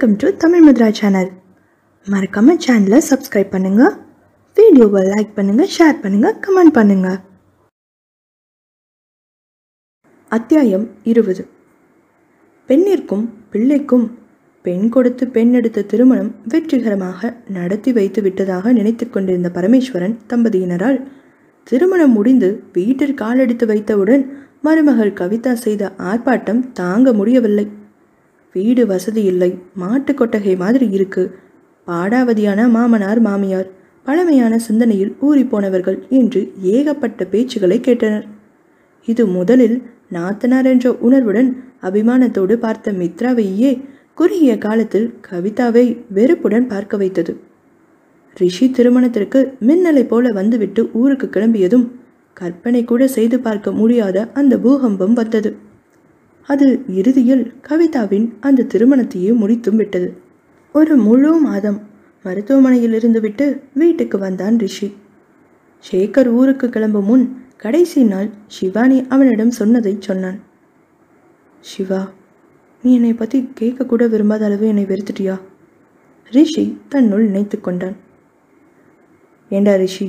Welcome to Tamil Mudra channel மறக்காம சேனலை subscribe பண்ணுங்கள் வீடியோவை லைக் பண்ணுங்கள் ஷேர் பண்ணுங்கள் கமெண்ட் பண்ணுங்கள் அத்தியாயம் இருபது. பெண்ணிற்கும் பிள்ளைக்கும் பெண் கொடுத்து பெண் எடுத்த திருமணம் வெற்றிகரமாக நடத்தி வைத்து விட்டதாக நினைத்து கொண்டிருந்த பரமேஸ்வரன் தம்பதியினரால் திருமணம் முடிந்து வீட்டில் காலெடுத்து வைத்தவுடன் மருமகள் கவிதா செய்த ஆர்ப்பாட்டம் தாங்க முடியவில்லை. வீடு வசதி இல்லை. மாட்டு கொட்டகை மாதிரி இருக்கு. பாடாவதியான மாமனார் மாமியார் பழமையான சிந்தனையில் ஊறி போனவர்கள் என்று ஏகப்பட்ட பேச்சுகளை கேட்டனர். இது முதலில் நாத்தனார் என்ற உணர்வுடன் அபிமானத்தோடு பார்த்த மித்ராவையே குறுகிய காலத்தில் கவிதாவை வெறுப்புடன் பார்க்க வைத்தது. ரிஷி திருமணத்திற்கு மின்னலை போல வந்துவிட்டு ஊருக்கு கிளம்பியதும் கற்பனை கூட செய்து பார்க்க முடியாத அந்த பூகம்பம் வந்தது. அது இறுதியில் கவிதாவின் அந்த திருமணத்தையே முடித்தும் விட்டது. ஒரு முழு மாதம் மருத்துவமனையில் இருந்துவிட்டு வீட்டுக்கு வந்தான் ரிஷி. சேகர் ஊருக்கு கிளம்பும் முன் கடைசி நாள் சிவானி அவனிடம் சொன்னதை சொன்னான். சிவா நீ என்னை பற்றி கேட்கக்கூட விரும்பாத அளவு என்னை வெறுத்துட்டியா? ரிஷி தன்னுள் நினைத்து கொண்டான். ஏண்டா ரிஷி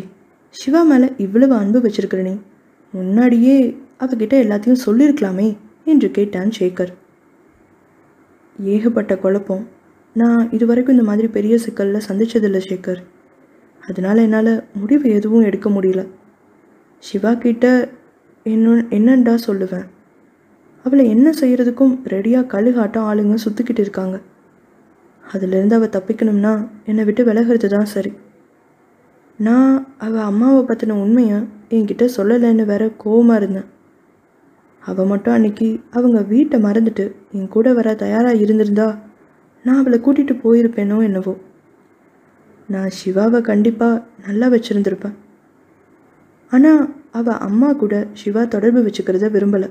சிவா மேலே இவ்வளவு அன்பு வச்சிருக்கிற நீ? முன்னாடியே அவகிட்ட எல்லாத்தையும் சொல்லியிருக்கலாமே. என்று கேட்டான் சேகர். ஏகப்பட்ட குழப்பம். நான் இதுவரைக்கும் இந்த மாதிரி பெரிய சிக்கலில் சந்திச்சதில்லை சேகர். அதனால் என்னால் முடிவு எதுவும் எடுக்க முடியல. சிவா கிட்ட என்ன என்னண்டா சொல்லுவேன். அவளை என்ன செய்கிறதுக்கும் ரெடியாக கழுகாட்டம் ஆளுங்க சுற்றிக்கிட்டு இருக்காங்க. அதுலேருந்து அவள் தப்பிக்கணும்னா என்னை விட்டு விலகிறது தான் சரி. நான் அவள் அம்மாவை பற்றின உண்மையை என்கிட்ட சொல்லலைன்னு வேற கோவமாக இருந்தேன். அவள் மட்டும் அன்னைக்கு அவங்க வீட்டை மறந்துட்டு என் கூட வர தயாராக இருந்திருந்தா நான் அவளை கூட்டிகிட்டு போயிருப்பேனோ என்னவோ. நான் சிவாவை கண்டிப்பாக நல்லா வச்சுருந்துருப்பேன். ஆனால் அவள் அம்மா கூட சிவா தொடர்பு வச்சுக்கிறத விரும்பலை.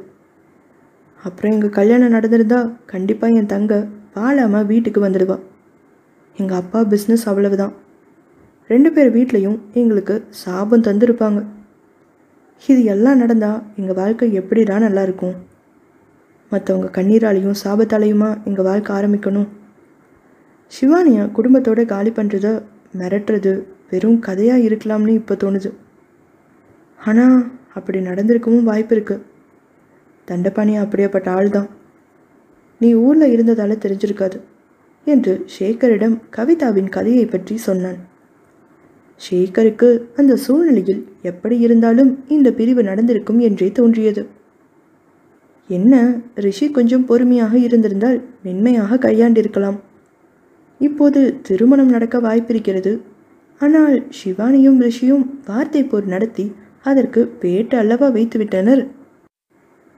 அப்புறம் எங்கள் கல்யாணம் நடந்திருந்தா கண்டிப்பாக என் தங்க வாழாமல் வீட்டுக்கு வந்துடுவா. எங்கள் அப்பா பிஸ்னஸ் அவ்வளவுதான். ரெண்டு பேர் வீட்லேயும் எங்களுக்கு சாபம் தந்திருப்பாங்க. இது எல்லாம் நடந்தால் எங்கள் வாழ்க்கை எப்படிடா நல்லா இருக்கும்? மற்றவங்க கண்ணீராலையும் சாபத்தாலையுமா எங்கள் வாழ்க்கை ஆரம்பிக்கணும்? சிவானியா குடும்பத்தோட காலி பண்ணுறத மிரட்டுறது வெறும் கதையாக இருக்கலாம்னு இப்போ தோணுது. ஆனால் அப்படி நடந்திருக்கவும் வாய்ப்பு இருக்குது தண்டபாணி அப்படியேப்பட்ட ஆள் தான் நீ ஊரில் இருந்ததால் தெரிஞ்சிருக்காது என்று ஷேகரிடம் கவிதாவின் கதையை பற்றி சொன்னான். ஷேகருக்கு அந்த சூழ்நிலையில் எப்படி இருந்தாலும் இந்த பிரிவு நடந்திருக்கும் என்றே தோன்றியது. என்ன ரிஷி கொஞ்சம் பொறுமையாக இருந்திருந்தால் மென்மையாக கையாண்டிருக்கலாம். இப்போது திருமணம் நடக்க வாய்ப்பிருக்கிறது. ஆனால் சிவானியும் ரிஷியும் வார்த்தை போர் நடத்தி அதற்கு பேட்டு அல்லவா வைத்துவிட்டனர்.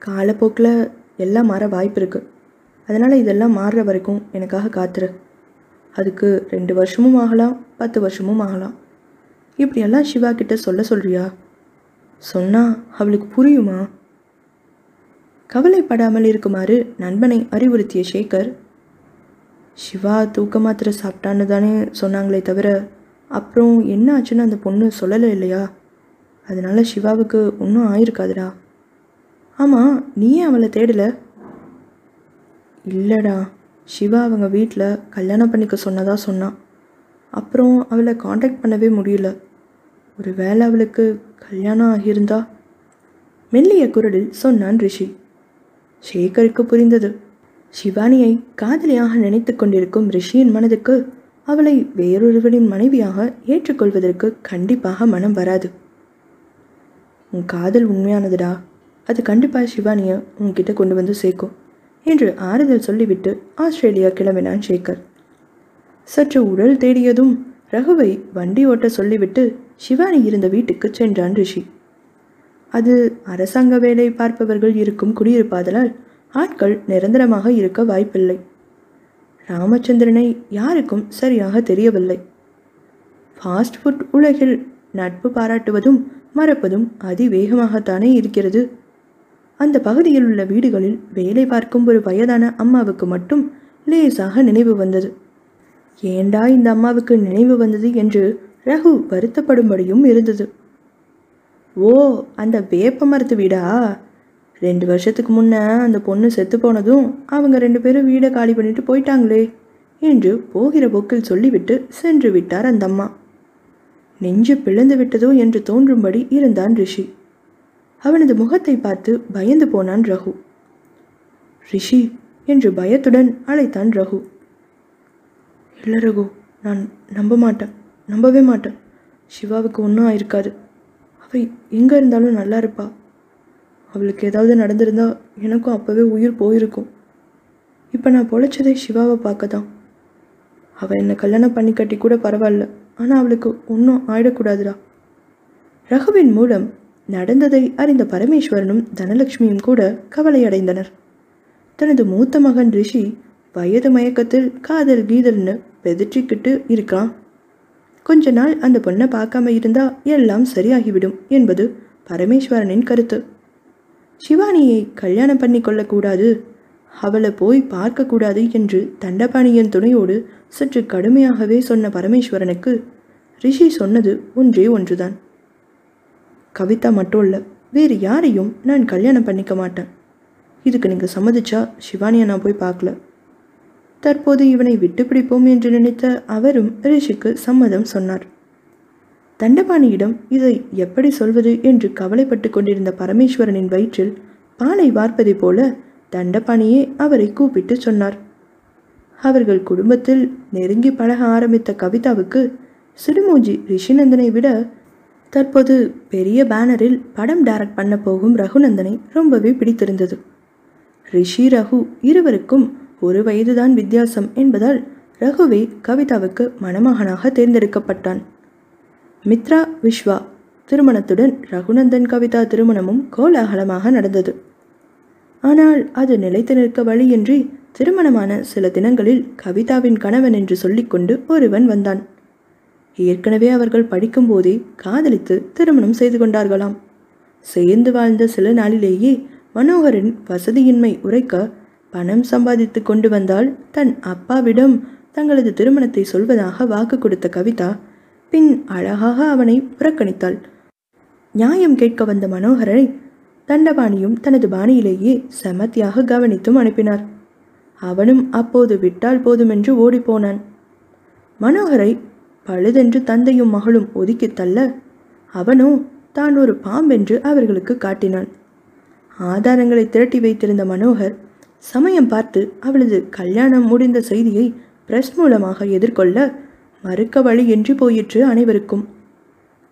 காலப்போக்கில் எல்லாம் மாற வாய்ப்பு இருக்கு அதனால் இதெல்லாம் மாறுற வரைக்கும் எனக்காக காத்துரு. அதுக்கு ரெண்டு வருஷமும் ஆகலாம் பத்து வருஷமும் ஆகலாம். இப்படியெல்லாம் சிவா கிட்ட சொல்ல சொல்றியா? சொன்னா அவளுக்கு புரியுமா? கவலைப்படாமல் இருக்குமாறு நண்பனை அறிவுறுத்திய சேகர் சிவா தூக்க மாத்திரை சாப்பிட்டான்னு தானே சொன்னாங்களே தவிர அப்புறம் என்ன ஆச்சுன்னு அந்த பொண்ணு சொல்லலை இல்லையா? அதனால சிவாவுக்கு ஒன்றும் ஆயிருக்காதுடா. ஆமாம் நீ ஏன் அவளை தேடலை? இல்லைடா சிவா அவங்க வீட்டில் கல்யாணம் பண்ணிக்க சொன்னதாக சொன்னான் அப்புறம் அவளை காண்டாக்ட் பண்ணவே முடியல. ஒரு வேளை அவளுக்கு கல்யாணம் ஆகியிருந்தா? மெல்லிய குரலில் சொன்னான் ரிஷி. சேகருக்கு புரிந்தது. சிவானியை காதலியாக நினைத்து கொண்டிருக்கும் ரிஷியின் மனதுக்கு அவளை வேறொருவரின் மனைவியாக ஏற்றுக்கொள்வதற்கு கண்டிப்பாக மனம் வராது. உன் காதல் உண்மையானதுடா. அது கண்டிப்பாக சிவானியை உன்கிட்ட கொண்டு வந்து சேர்க்கும் என்று ஆறுதல் சொல்லிவிட்டு ஆஸ்திரேலியா கிளம்பினான் சேகர். சற்று உடல் தேடியதும் ரகுவை வண்டி ஓட்ட சொல்லிவிட்டு சிவானி இருந்த வீட்டுக்கு சென்றான் ரிஷி. அது அரசாங்க வேலை பார்ப்பவர்கள் இருக்கும் குடியிருப்பாதலால் ஆட்கள் நிரந்தரமாக இருக்க வாய்ப்பில்லை. ராமச்சந்திரனை யாருக்கும் சரியாக தெரியவில்லை. ஃபாஸ்ட் ஃபுட் உலகில் நட்பு பாராட்டுவதும் மறப்பதும் அதிவேகமாகத்தானே இருக்கிறது. அந்த பகுதியில் உள்ள வீடுகளில் வேலை பார்க்கும் ஒரு வயதான அம்மாவுக்கு மட்டும் லேசாக நினைவு வந்தது. ஏண்டா இந்த அம்மாவுக்கு நினைவு வந்தது என்று ரகு வருத்தப்படும்படியும் இருந்தது. ஓ அந்த வேப்ப மரத்து வீடா? ரெண்டு வருஷத்துக்கு முன்ன அந்த பொண்ணு செத்து போனதும் அவங்க ரெண்டு பேரும் வீடை காலி பண்ணிட்டு போயிட்டாங்களே என்று போகிற போக்கில் சொல்லிவிட்டு சென்று விட்டார் அந்த அம்மா நெஞ்சு பிளந்து விட்டதோ என்று தோன்றும்படி இருந்தான் ரிஷி. அவனது முகத்தை பார்த்து பயந்து போனான் ரகு. ரிஷி என்று பயத்துடன் அழைத்தான் ரகு. இல்லை ரகு நான் நம்ப மாட்டேன். நம்பவே மாட்டேன். சிவாவுக்கு ஒன்றும் ஆயிருக்காது. அவள் எங்கே இருந்தாலும் நல்லா இருப்பா. அவளுக்கு ஏதாவது நடந்திருந்தா எனக்கும் அப்போவே உயிர் போயிருக்கும். இப்போ நான் பொழைச்சதே சிவாவை பார்க்க தான் அவள் என்னை கல்யாணம் பண்ணி கட்டி கூட பரவாயில்ல. ஆனால் அவளுக்கு ஒன்றும் ஆயிடக்கூடாதுடா. ரகுவின் மூலம் நடந்ததை அறிந்த பரமேஸ்வரனும் தனலட்சுமியும் கூட கவலையடைந்தனர். தனது மூத்த மகன் ரிஷி வயது மயக்கத்தில் காதல் கீதல்னு பெதிற்றிக்கிட்டு இருக்கான். கொஞ்ச நாள் அந்த பொண்ணை பார்க்காம இருந்தா எல்லாம் சரியாகிவிடும் என்பது பரமேஸ்வரனின் கருத்து. சிவானியை கல்யாணம் பண்ணி கொள்ளக்கூடாது அவளை போய் பார்க்கக்கூடாது என்று தண்டபாணியின் துணையோடு சற்று கடுமையாகவே சொன்ன பரமேஸ்வரனுக்கு ரிஷி சொன்னது ஒன்றே ஒன்றுதான். கவிதா மட்டும் இல்லை வேறு யாரையும் நான் கல்யாணம் பண்ணிக்க மாட்டேன். இதுக்கு நீங்கள் சம்மதிச்சா சிவானியை நான் போய் பார்க்கல. தற்போது இவனை விட்டு பிடிப்போம் என்று நினைத்த அவரும் ரிஷிக்கு சம்மதம் சொன்னார். தண்டபாணியிடம் இதை எப்படி சொல்வது என்று கவலைப்பட்டு கொண்டிருந்த பரமேஸ்வரனின் வயிற்றில் பாலை வார்ப்பதைப் போல தண்டபாணியே அவரை கூப்பிட்டு சொன்னார். அவர்கள் குடும்பத்தில் நெருங்கி பழக ஆரம்பித்த கவிதாவுக்கு சிறுமூஞ்சி ரிஷிநந்தனை விட தற்போது பெரிய பேனரில் படம் டைரக்ட் பண்ண போகும் ரகுநந்தனை ரொம்பவே பிடித்திருந்தது. ரிஷி ரகு இருவருக்கும் ஒரு வயதுதான் வித்தியாசம் என்பதால் ரகுவே கவிதாவுக்கு மணமகனாக தேர்ந்தெடுக்கப்பட்டான். மித்ரா விஸ்வா திருமணத்துடன் ரகுநந்தன் கவிதா திருமணமும் கோலாகலமாக நடந்தது. ஆனால் அது நிலைத்து நிற்க வழியின்றி திருமணமான சில தினங்களில் கவிதாவின் கணவன் என்று சொல்லிக்கொண்டு ஒருவன் வந்தான். ஏற்கனவே அவர்கள் படிக்கும்போதே காதலித்து திருமணம் செய்து கொண்டார்களாம். சேர்ந்து வாழ்ந்த சில நாளிலேயே மனோகரின் வசதியின்மை உரைக்க பணம் சம்பாதித்து கொண்டு வந்தால் தன் அப்பாவிடம் தங்களது திருமணத்தை சொல்வதாக வாக்கு கொடுத்த கவிதா பின் அழகாக அவனை புறக்கணித்தாள். நியாயம் கேட்க வந்த மனோகரை தண்டபாணியும் தனது பாணியிலேயே செமத்தியாக கவனித்தும் அனுப்பினார். அவனும் அப்போது விட்டால் போதுமென்று ஓடிப்போனான். மனோகரை பழுதென்று தந்தையும் மகளும் ஒதுக்கித் தள்ள அவனோ தான் ஒரு பாம்பென்று அவர்களுக்கு காட்டினான். ஆதாரங்களை திரட்டி வைத்திருந்த மனோகர் சமயம் பார்த்து அவளது கல்யாணம் முடிந்த செய்தியை பிரஸ் மூலமாக எதிர்கொள்ள மறுக்க வழியின்றி போயிற்று அனைவருக்கும்.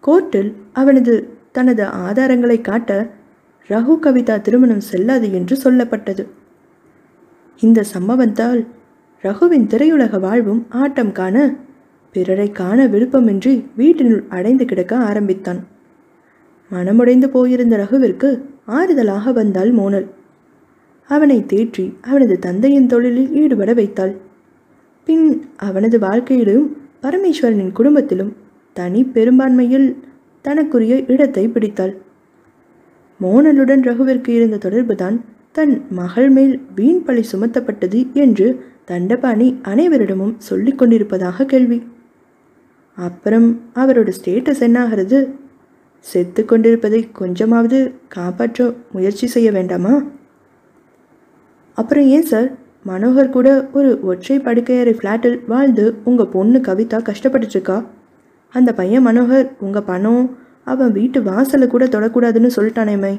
கோர்ட்டில் அவனது தனது ஆதாரங்களை காட்ட ரகு கவிதா திருமணம் செல்லாது என்று சொல்லப்பட்டது. இந்த சம்பவத்தால் ரகுவின் திரையுலக வாழ்வும் ஆட்டம் காண பிறரை காண விருப்பமின்றி வீட்டினுள் அடைந்து கிடக்க ஆரம்பித்தான். மனமுடைந்து போயிருந்த ரகுவிற்கு ஆறுதலாக வந்தாள் மோனல். அவனை தேற்றி அவனது தந்தையின் தொழிலில் ஈடுபட வைத்தாள். பின் அவனது வாழ்க்கையிலும் பரமேஸ்வரனின் குடும்பத்திலும் தனி பெரும்பான்மையில் தனக்குரிய இடத்தை பிடித்தாள். மோனலுடன் ரகுவிற்கு இருந்த தொடர்புதான் தன் மகள் மேல் வீண் பழி சுமத்தப்பட்டது என்று தண்டபாணி அனைவரிடமும் சொல்லிக் கொண்டிருப்பதாக கேள்வி. அப்புறம் அவரோட ஸ்டேட்டஸ் என்னாகிறது? செத்து கொண்டிருப்பதை கொஞ்சமாவது காப்பாற்ற முயற்சி செய்ய வேண்டாமா? அப்புறம் ஏன் சார்? மனோகர் கூட ஒரு ஒற்றை படுக்கையறை ஃப்ளாட்டில் வாழ்ந்து உங்கள் பொண்ணு கவிதா கஷ்டப்பட்டுருக்கா அந்த பையன் மனோகர் உங்கள் பணம் அவன் வீட்டு வாசலை கூட தொடக்கூடாதுன்னு சொல்லிட்டானேமை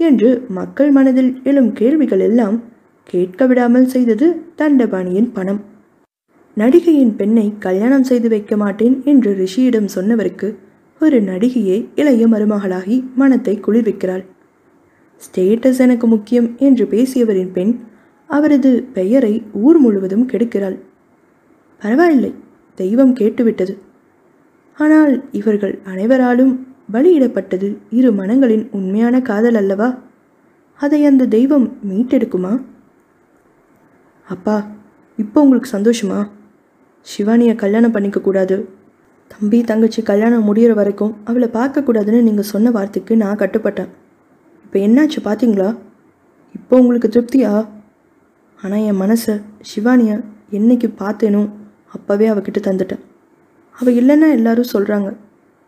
என்று மக்கள் மனதில் எழும் கேள்விகள் எல்லாம் கேட்க விடாமல் செய்தது தண்டபாணியின் பணம். நடிகையின் பெண்ணை கல்யாணம் செய்து வைக்க மாட்டேன் என்று ரிஷியிடம் சொன்னவருக்கு ஒரு நடிகையே இளைய மருமகளாகி மனத்தை குளிர்விக்கிறாள். ஸ்டேட்டஸ் எனக்கு முக்கியம் என்று பேசியவரின் பெண் அவரது பெயரை ஊர் முழுவதும் கெடுக்கிறாள். பரவாயில்லை தெய்வம் கேட்டுவிட்டது. ஆனால் இவர்கள் அனைவராலும் பலியிடப்பட்டது இரு மனங்களின் உண்மையான காதல் அல்லவா? அதை அந்த தெய்வம் மீட்டெடுக்குமா? அப்பா இப்போ உங்களுக்கு சந்தோஷமா? சிவானியை கல்யாணம் பண்ணிக்க கூடாது. தம்பி தங்கச்சி கல்யாணம் முடியிற வரைக்கும் அவளை பார்க்கக்கூடாதுன்னு நீங்கள் சொன்ன வார்த்தைக்கு நான் கட்டுப்பட்டேன். இப்போ என்னாச்சு பார்த்தீங்களா? இப்போ உங்களுக்கு திருப்தியா? ஆனால் என் மனசை சிவானியை என்னைக்கு பார்த்தேனோ அப்போவே அவகிட்ட தந்துட்டேன். அவள் இல்லைன்னா எல்லாரும் சொல்கிறாங்க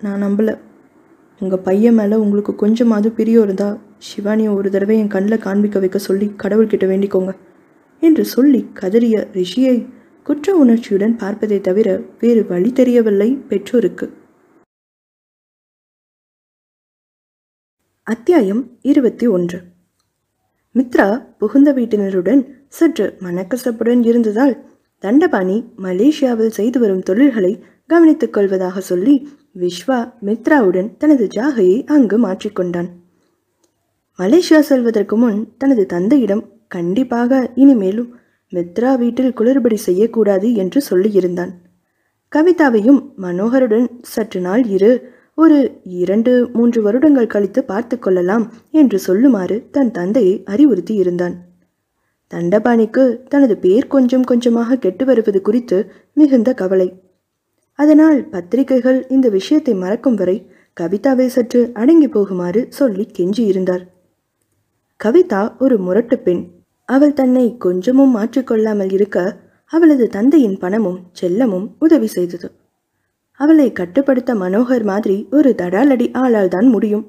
நான் நம்பலை. உங்கள் பையன் மேலே உங்களுக்கு கொஞ்சமாவது பிரியம் இருந்தால் சிவானியை ஒரு தடவை என் கண்ணில் காண்பிக்க வைக்க சொல்லி கடவுள்கிட்ட வேண்டிக்கோங்க என்று சொல்லி கதறிய ரிஷியை குற்ற உணர்ச்சியுடன் பார்ப்பதை தவிர வேறு வழி தெரியவில்லை பெற்றோருக்கு. அத்தியாயம் இருபத்தி ஒன்று. மித்ரா புகுந்த வீட்டினருடன் சற்று மனக்கசப்புடன் இருந்ததால் தண்டபாணி மலேசியாவில் செய்து வரும் தொழில்களை கவனித்துக் கொள்வதாக சொல்லி விஸ்வா மித்ராவுடன் தனது ஜாகையை அங்கு மாற்றிக்கொண்டான் மலேசியா செல்வதற்கு முன் தனது தந்தையிடம் கண்டிப்பாக இனிமேலும் மித்ரா வீட்டில் குளறுபடி செய்யக்கூடாது என்று சொல்லியிருந்தான். கவிதாவையும் மனோகருடன் சற்று நாள் இரு ஒரு இரண்டு மூன்று வருடங்கள் கழித்து பார்த்து கொள்ளலாம் என்று சொல்லுமாறு தன் தந்தையை அறிவுறுத்தி இருந்தான் தண்டபாணிக்கு தனது பேர் கொஞ்சம் கொஞ்சமாக கெட்டு வருவது குறித்து மிகுந்த கவலை. அதனால் பத்திரிகைகள் இந்த விஷயத்தை மறக்கும் வரை கவிதாவை சற்று அடங்கி போகுமாறு சொல்லி கெஞ்சி இருந்தார். கவிதா ஒரு முரட்டு பெண். அவள் தன்னை கொஞ்சமும் மாற்றிக்கொள்ளாமல் இருக்க அவளது தந்தையின் பணமும் செல்லமும் உதவி செய்தது. அவளை கட்டுப்படுத்த மனோகர் மாதிரி ஒரு தடாலடி ஆளால் தான் முடியும்.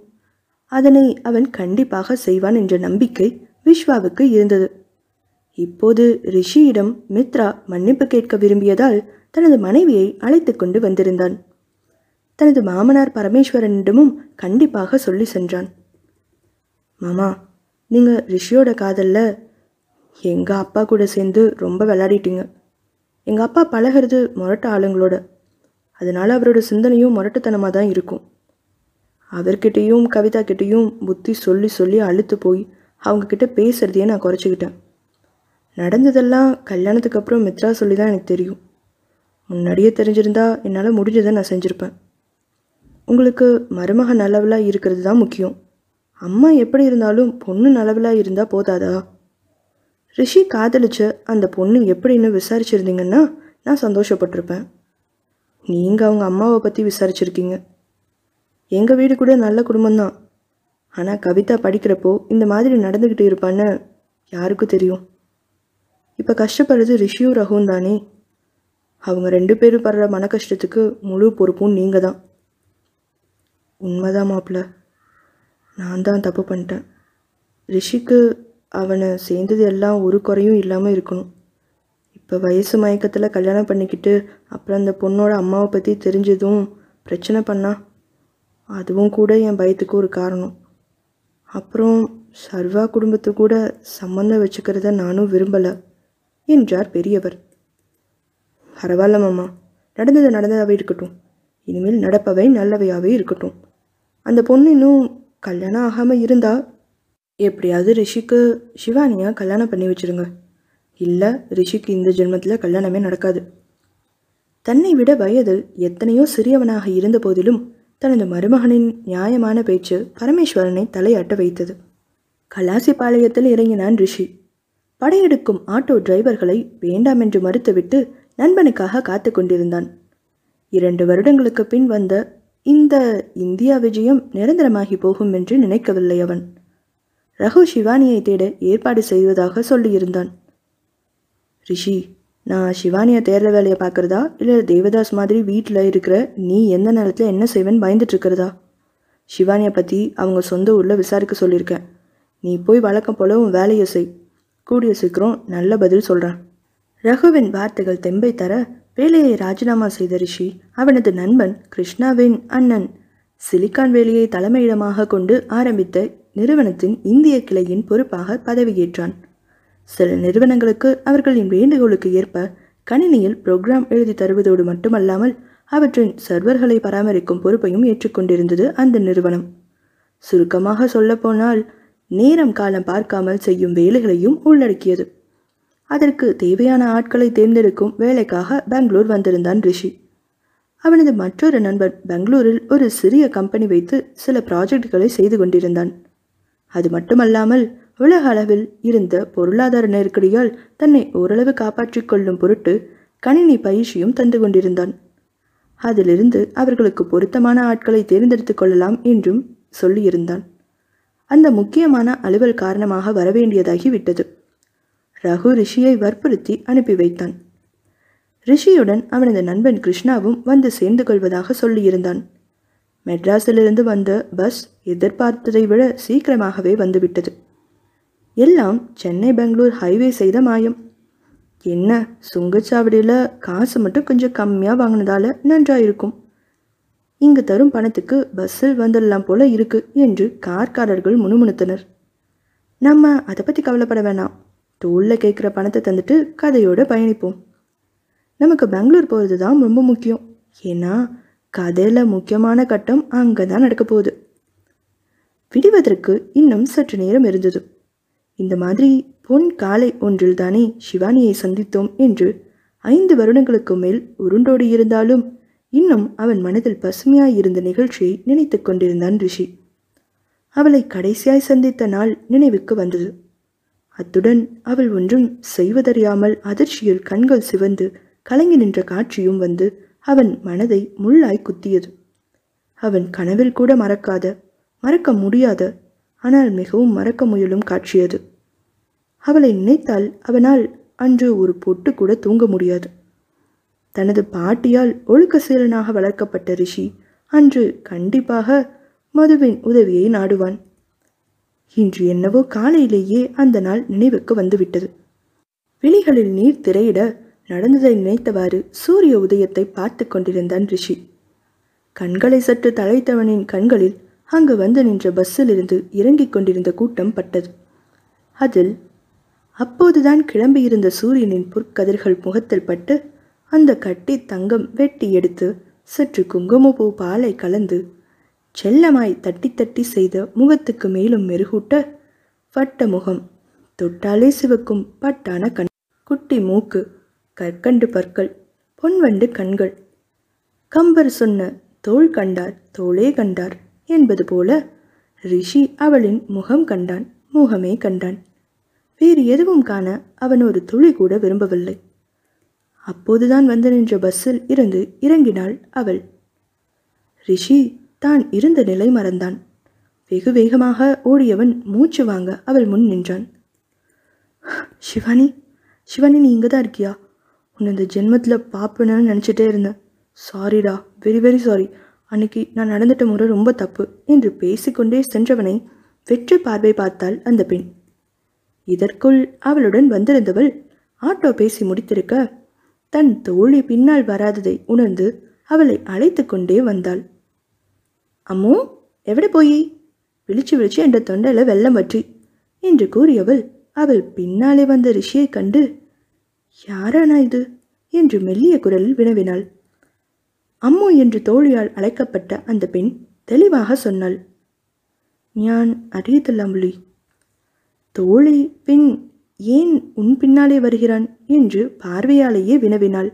அதனை அவன் கண்டிப்பாக செய்வான் என்ற நம்பிக்கை விஸ்வாவுக்கு இருந்தது. இப்போது ரிஷியிடம் மித்ரா மன்னிப்பு கேட்க விரும்பியதால் தனது மனைவியை அழைத்து கொண்டு வந்திருந்தான். தனது மாமனார் பரமேஸ்வரனிடமும் கண்டிப்பாக சொல்லி சென்றான். மாமா நீங்கள் ரிஷியோட காதலில் எங்கள் அப்பா கூட சேர்ந்து ரொம்ப விளையாடிட்டீங்க. எங்கள் அப்பா பழகிறது முரட்ட ஆளுங்களோட. அதனால் அவரோட சிந்தனையும் முரட்டுத்தனமாக தான் இருக்கும். அவர்கிட்டையும் கவிதா கிட்டேயும் புத்தி சொல்லி சொல்லி அழுத்து போய் அவங்கக்கிட்ட பேசுறதையே நான் குறைச்சிக்கிட்டேன். நடந்ததெல்லாம் கல்யாணத்துக்கு அப்புறம் மித்ரா சொல்லி தான் எனக்கு தெரியும். முன்னாடியே தெரிஞ்சிருந்தா என்னால் முடிஞ்சதை நான் செஞ்சுருப்பேன். உங்களுக்கு மருமக நல்லவளாக இருக்கிறது தான் முக்கியம். அம்மா எப்படி இருந்தாலும் பொண்ணு நல்லவளாக இருந்தால் போதாதா? ரிஷி காதலிச்ச அந்த பொண்ணு எப்படின்னு விசாரிச்சிருந்தீங்கன்னா நான் சந்தோஷப்பட்டிருப்பேன். நீங்கள் அவங்க அம்மாவை பற்றி விசாரிச்சிருக்கீங்க. எங்கள் வீடு கூட நல்ல குடும்பம்தான். ஆனால் கவிதா படிக்கிறப்போ இந்த மாதிரி நடந்துக்கிட்டு இருப்பான்னு யாருக்கும் தெரியும். இப்போ கஷ்டப்படுறது ரிஷியும் ரகுவும் தானே? அவங்க ரெண்டு பேரும் படுற மன கஷ்டத்துக்கு முழு பொறுப்பும் நீங்கள் தான் உண்மைதான் மாப்பிள்ள. நான் தான் தப்பு பண்ணிட்டேன். ரிஷிக்கு அவனை சேர்ந்தது எல்லாம் ஒரு குறையும் இல்லாமல் இருக்கணும். இப்போ வயசு மயக்கத்தில் கல்யாணம் பண்ணிக்கிட்டு அப்புறம் அந்த பொண்ணோட அம்மாவை பற்றி தெரிஞ்சதும் பிரச்சனை பண்ணா அதுவும் கூட என் பயத்துக்கு ஒரு காரணம். அப்புறம் சர்வா குடும்பத்தை கூட சம்மந்தம் வச்சுக்கிறத நானும் விரும்பலை. என்றார் பெரியவர். பரவாயில்ல மாமா நடந்தது நடந்ததாகவே இருக்கட்டும். இனிமேல் நடப்பவை நல்லவையாகவே இருக்கட்டும். அந்த பொண்ணு இன்னும் கல்யாணம் ஆகாமல் இருந்தா எப்படியாவது ரிஷிக்கு சிவானியாக கல்யாணம் பண்ணி வச்சிருங்க. இல்லை ரிஷிக்கு இந்த ஜென்மத்தில் கல்யாணமே நடக்காது. தன்னை விட வயதில் எத்தனையோ சிறியவனாக இருந்த போதிலும் தனது மருமகனின் நியாயமான பேச்சு பரமேஸ்வரனை தலையாட்ட வைத்தது. கலாசிபாளையத்தில் இறங்கினான் ரிஷி. படையெடுக்கும் ஆட்டோ டிரைவர்களை வேண்டாம் என்று மறுத்துவிட்டு நண்பனுக்காக காத்து கொண்டிருந்தான். இரண்டு வருடங்களுக்கு பின் வந்த இந்த இந்தியா விஜயம் நிரந்தரமாகி போகும் என்று நினைக்கவில்லை அவன். ரகு சிவானியை தேட ஏற்பாடு செய்வதாக சொல்லியிருந்தான். ரிஷி நான் சிவானியை தேர்தல் வேலையை பார்க்குறதா? இல்லை தேவதாஸ் மாதிரி வீட்டில் இருக்கிற நீ எந்த நேரத்தில் என்ன செய்வேன்னு பயந்துட்டுருக்கிறதா சிவானியை பற்றி அவங்க சொந்த ஊரில் விசாரிக்க சொல்லியிருக்கேன். நீ போய் வழக்கம் போல உன் வேலையை செய். கூடிய சீக்கிரம் நல்ல பதில் சொல்கிறேன் ரகுவின் வார்த்தைகள் தெம்பை தர வேலையை ராஜினாமா செய்த ரிஷி அவனது நண்பன் கிருஷ்ணாவின் அண்ணன் சிலிக்கான் வேலையை தலைமையிடமாக கொண்டு ஆரம்பித்த நிறுவனத்தின் இந்திய கிளையின் பொறுப்பாக பதவியேற்றான். சில நிறுவனங்களுக்கு அவர்களின் வேண்டுகோளுக்கு ஏற்ப கணினியில் புரோகிராம் எழுதி தருவதோடு மட்டுமல்லாமல் அவற்றின் சர்வர்களை பராமரிக்கும் பொறுப்பையும் ஏற்றுக்கொண்டிருந்தது அந்த நிறுவனம். சுருக்கமாக சொல்லப்போனால் நேரம் காலம் பார்க்காமல் செய்யும் வேலைகளையும் உள்ளடக்கியது. அதற்கு தேவையான ஆட்களை தேர்ந்தெடுக்கும் வேலைக்காக பெங்களூர் வந்திருந்தான் ரிஷி. அவனது மற்றொரு நண்பர் பெங்களூரில் ஒரு சிறிய கம்பெனி வைத்து சில ப்ராஜெக்ட்களை செய்து கொண்டிருந்தான். அது மட்டுமல்லாமல் உலக அளவில் இருந்த பொருளாதார நெருக்கடியால் தன்னை ஓரளவு காப்பாற்றிக் கொள்ளும் பொருட்டு கணினி பயிற்சியும் தந்து கொண்டிருந்தான். அதிலிருந்து அவர்களுக்கு பொருத்தமான ஆட்களை தேர்ந்தெடுத்துக் கொள்ளலாம் என்றும் சொல்லியிருந்தான். அந்த முக்கியமான அலுவல் காரணமாக வரவேண்டியதாகி விட்டது. ரகு ரிஷியை வற்புறுத்தி அனுப்பி வைத்தான். ரிஷியுடன் அவனது நண்பன் கிருஷ்ணாவும் வந்து சேர்ந்து கொள்வதாக சொல்லியிருந்தான். மெட்ராஸிலிருந்து வந்த பஸ் எதிர்பார்த்ததை விட சீக்கிரமாகவே வந்துவிட்டது. எல்லாம் சென்னை பெங்களூர் ஹைவே செய்த மாயம். என்ன சுங்கச்சாவடியில் காசு மட்டும் கொஞ்சம் கம்மியாக வாங்கினதால நன்றாயிருக்கும். இருக்கும் இங்கு தரும் பணத்துக்கு பஸ்ஸில் வந்துடலாம் போல இருக்கு என்று கார்காரர்கள் முணுமுணுத்தனர். நம்ம அதை பற்றி கவலைப்பட வேணாம். டோலில் கேட்குற பணத்தை தந்துட்டு கதையோடு பயணிப்போம். நமக்கு பெங்களூர் போகிறது தான் ரொம்ப முக்கியம். ஏன்னா கதையில் முக்கியமான கட்டம் அங்கே தான் நடக்க போகுது. விடுவதற்கு இன்னும் சற்று நேரம் இருந்தது. இந்த மாதிரி பொன் காலை ஒன்றில் தானே சிவானியை சந்தித்தோம் என்று ஐந்து வருடங்களுக்கு மேல் உருண்டோடி இருந்தாலும் இன்னும் அவன் மனதில் பசுமையாய் இருந்த நிகழ்ச்சியை நினைத்து கொண்டிருந்தான் ரிஷி. அவளை கடைசியாய் சந்தித்த நாள் நினைவுக்கு வந்தது. அத்துடன் அவள் ஒன்றும் செய்வதறியாமல் அதிர்ச்சியில் கண்கள் சிவந்து கலங்கி நின்ற காட்சியும் வந்து அவன் மனதை முள்ளாய் குத்தியது. அவன் கனவில் கூட மறக்காத மறக்க முடியாத ஆனால் மிகவும் மறக்க முயலும் காட்சியது அவளை நினைத்தால் அவனால் அன்று ஒரு பொட்டு கூட தூங்க முடியாது. தனது பாட்டியால் ஒழுக்க சீலனாக வளர்க்கப்பட்ட ரிஷி அன்று கண்டிப்பாக மதுவின் உதவியை நாடுவான். இன்று என்னவோ காலையிலேயே அந்த நாள் நினைவுக்கு வந்துவிட்டது. விழிகளில் நீர் திரையிட நடந்ததை நினைத்தவாறு சூரிய உதயத்தை பார்த்து கொண்டிருந்தான் ரிஷி. கண்களை சற்று தழைத்தவனின் கண்களில் அங்கு வந்து நின்ற பஸ்ஸிலிருந்து இறங்கிக் கொண்டிருந்த கூட்டம் பட்டது. அதில் அப்போதுதான் கிளம்பியிருந்த சூரியனின் புற்கதிர்கள் முகத்தில் பட்டு அந்த கட்டி தங்கம் வெட்டி எடுத்து சற்று குங்குமப்பூ பாலை கலந்து செல்லமாய் தட்டி தட்டி செய்த முகத்துக்கு மேலும் மெருகூட்ட வட்ட முகம் தொட்டாலே சிவக்கும் பட்டான கண் குட்டி மூக்கு கற்கண்டு பற்கள் பொன்வண்டு கண்கள். கம்பர் சொன்ன தோள் கண்டார் தோளே கண்டார் என்பது போல ரிஷி அவளின் முகம் கண்டான் முகமே கண்டான். வேறு எதுவும் காண அவன் ஒரு துளி கூட விரும்பவில்லை. அப்போதுதான் வந்து நின்ற பஸ்ஸில் இருந்து இறங்கினாள் அவள். ரிஷி தான் இருந்த நிலை மறந்தான். வெகு வேகமாக ஓடியவன் மூச்சு வாங்க அவள் முன் நின்றான். சிவானி சிவானி நீ இங்கே தான் இருக்கியா? உன்னை இந்த ஜென்மத்தில் பார்ப்பேன்னு நினச்சிட்டே இருந்தேன். சாரிடா வெரி வெரி சாரி அன்னைக்கு நான் நடந்துட்ட முறை ரொம்ப தப்பு என்று பேசிக்கொண்டே சென்றவனை வெற்றி பார்வை பார்த்தாள் அந்த பெண். இதற்குள் அவளுடன் வந்திருந்தவள் ஆட்டோ பேசி முடித்திருக்க தன் தோழி பின்னால் வராததை உணர்ந்து அவளை அழைத்து கொண்டே வந்தாள். அம்மோ எവിടെ போயி? விழிச்சு விழிச்சு என்ற தொண்டையில் வெள்ளம் வற்றி என்று கூறியவள். அவள் பின்னாலே வந்த ரிஷியை கண்டு யாரானா இது? என்று மெல்லிய குரலில் வினவினாள். அம்மு என்று தோழியால் அழைக்கப்பட்ட அந்த பெண் தெளிவாக சொன்னாள். ஞான் அறியதில்லாம்புலி தோழி பின் ஏன் உன் பின்னாலே வருகிறான்? என்று பார்வையாலேயே வினவினாள்.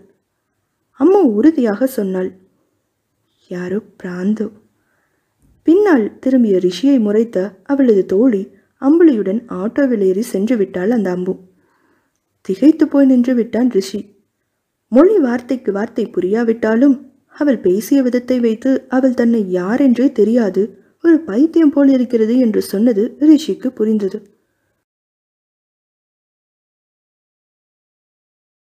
அம்மா உறுதியாக சொன்னாள். யாரோ பிராந்தோ? பின்னால் திரும்பிய ரிஷியை முறைத்த அவளது தோழி அம்புலியுடன் ஆட்டோவில் ஏறி சென்று விட்டாள் அந்த அம்பு. திகைத்து போய் நின்று விட்டான் ரிஷி. மொழி வார்த்தைக்கு வார்த்தை புரியாவிட்டாலும் அவள் பேசிய விதத்தை வைத்து அவள் தன்னை யாரென்றே தெரியாது ஒரு பைத்தியம் போல் இருக்கிறது என்று சொன்னது ரிஷிக்கு புரிந்தது.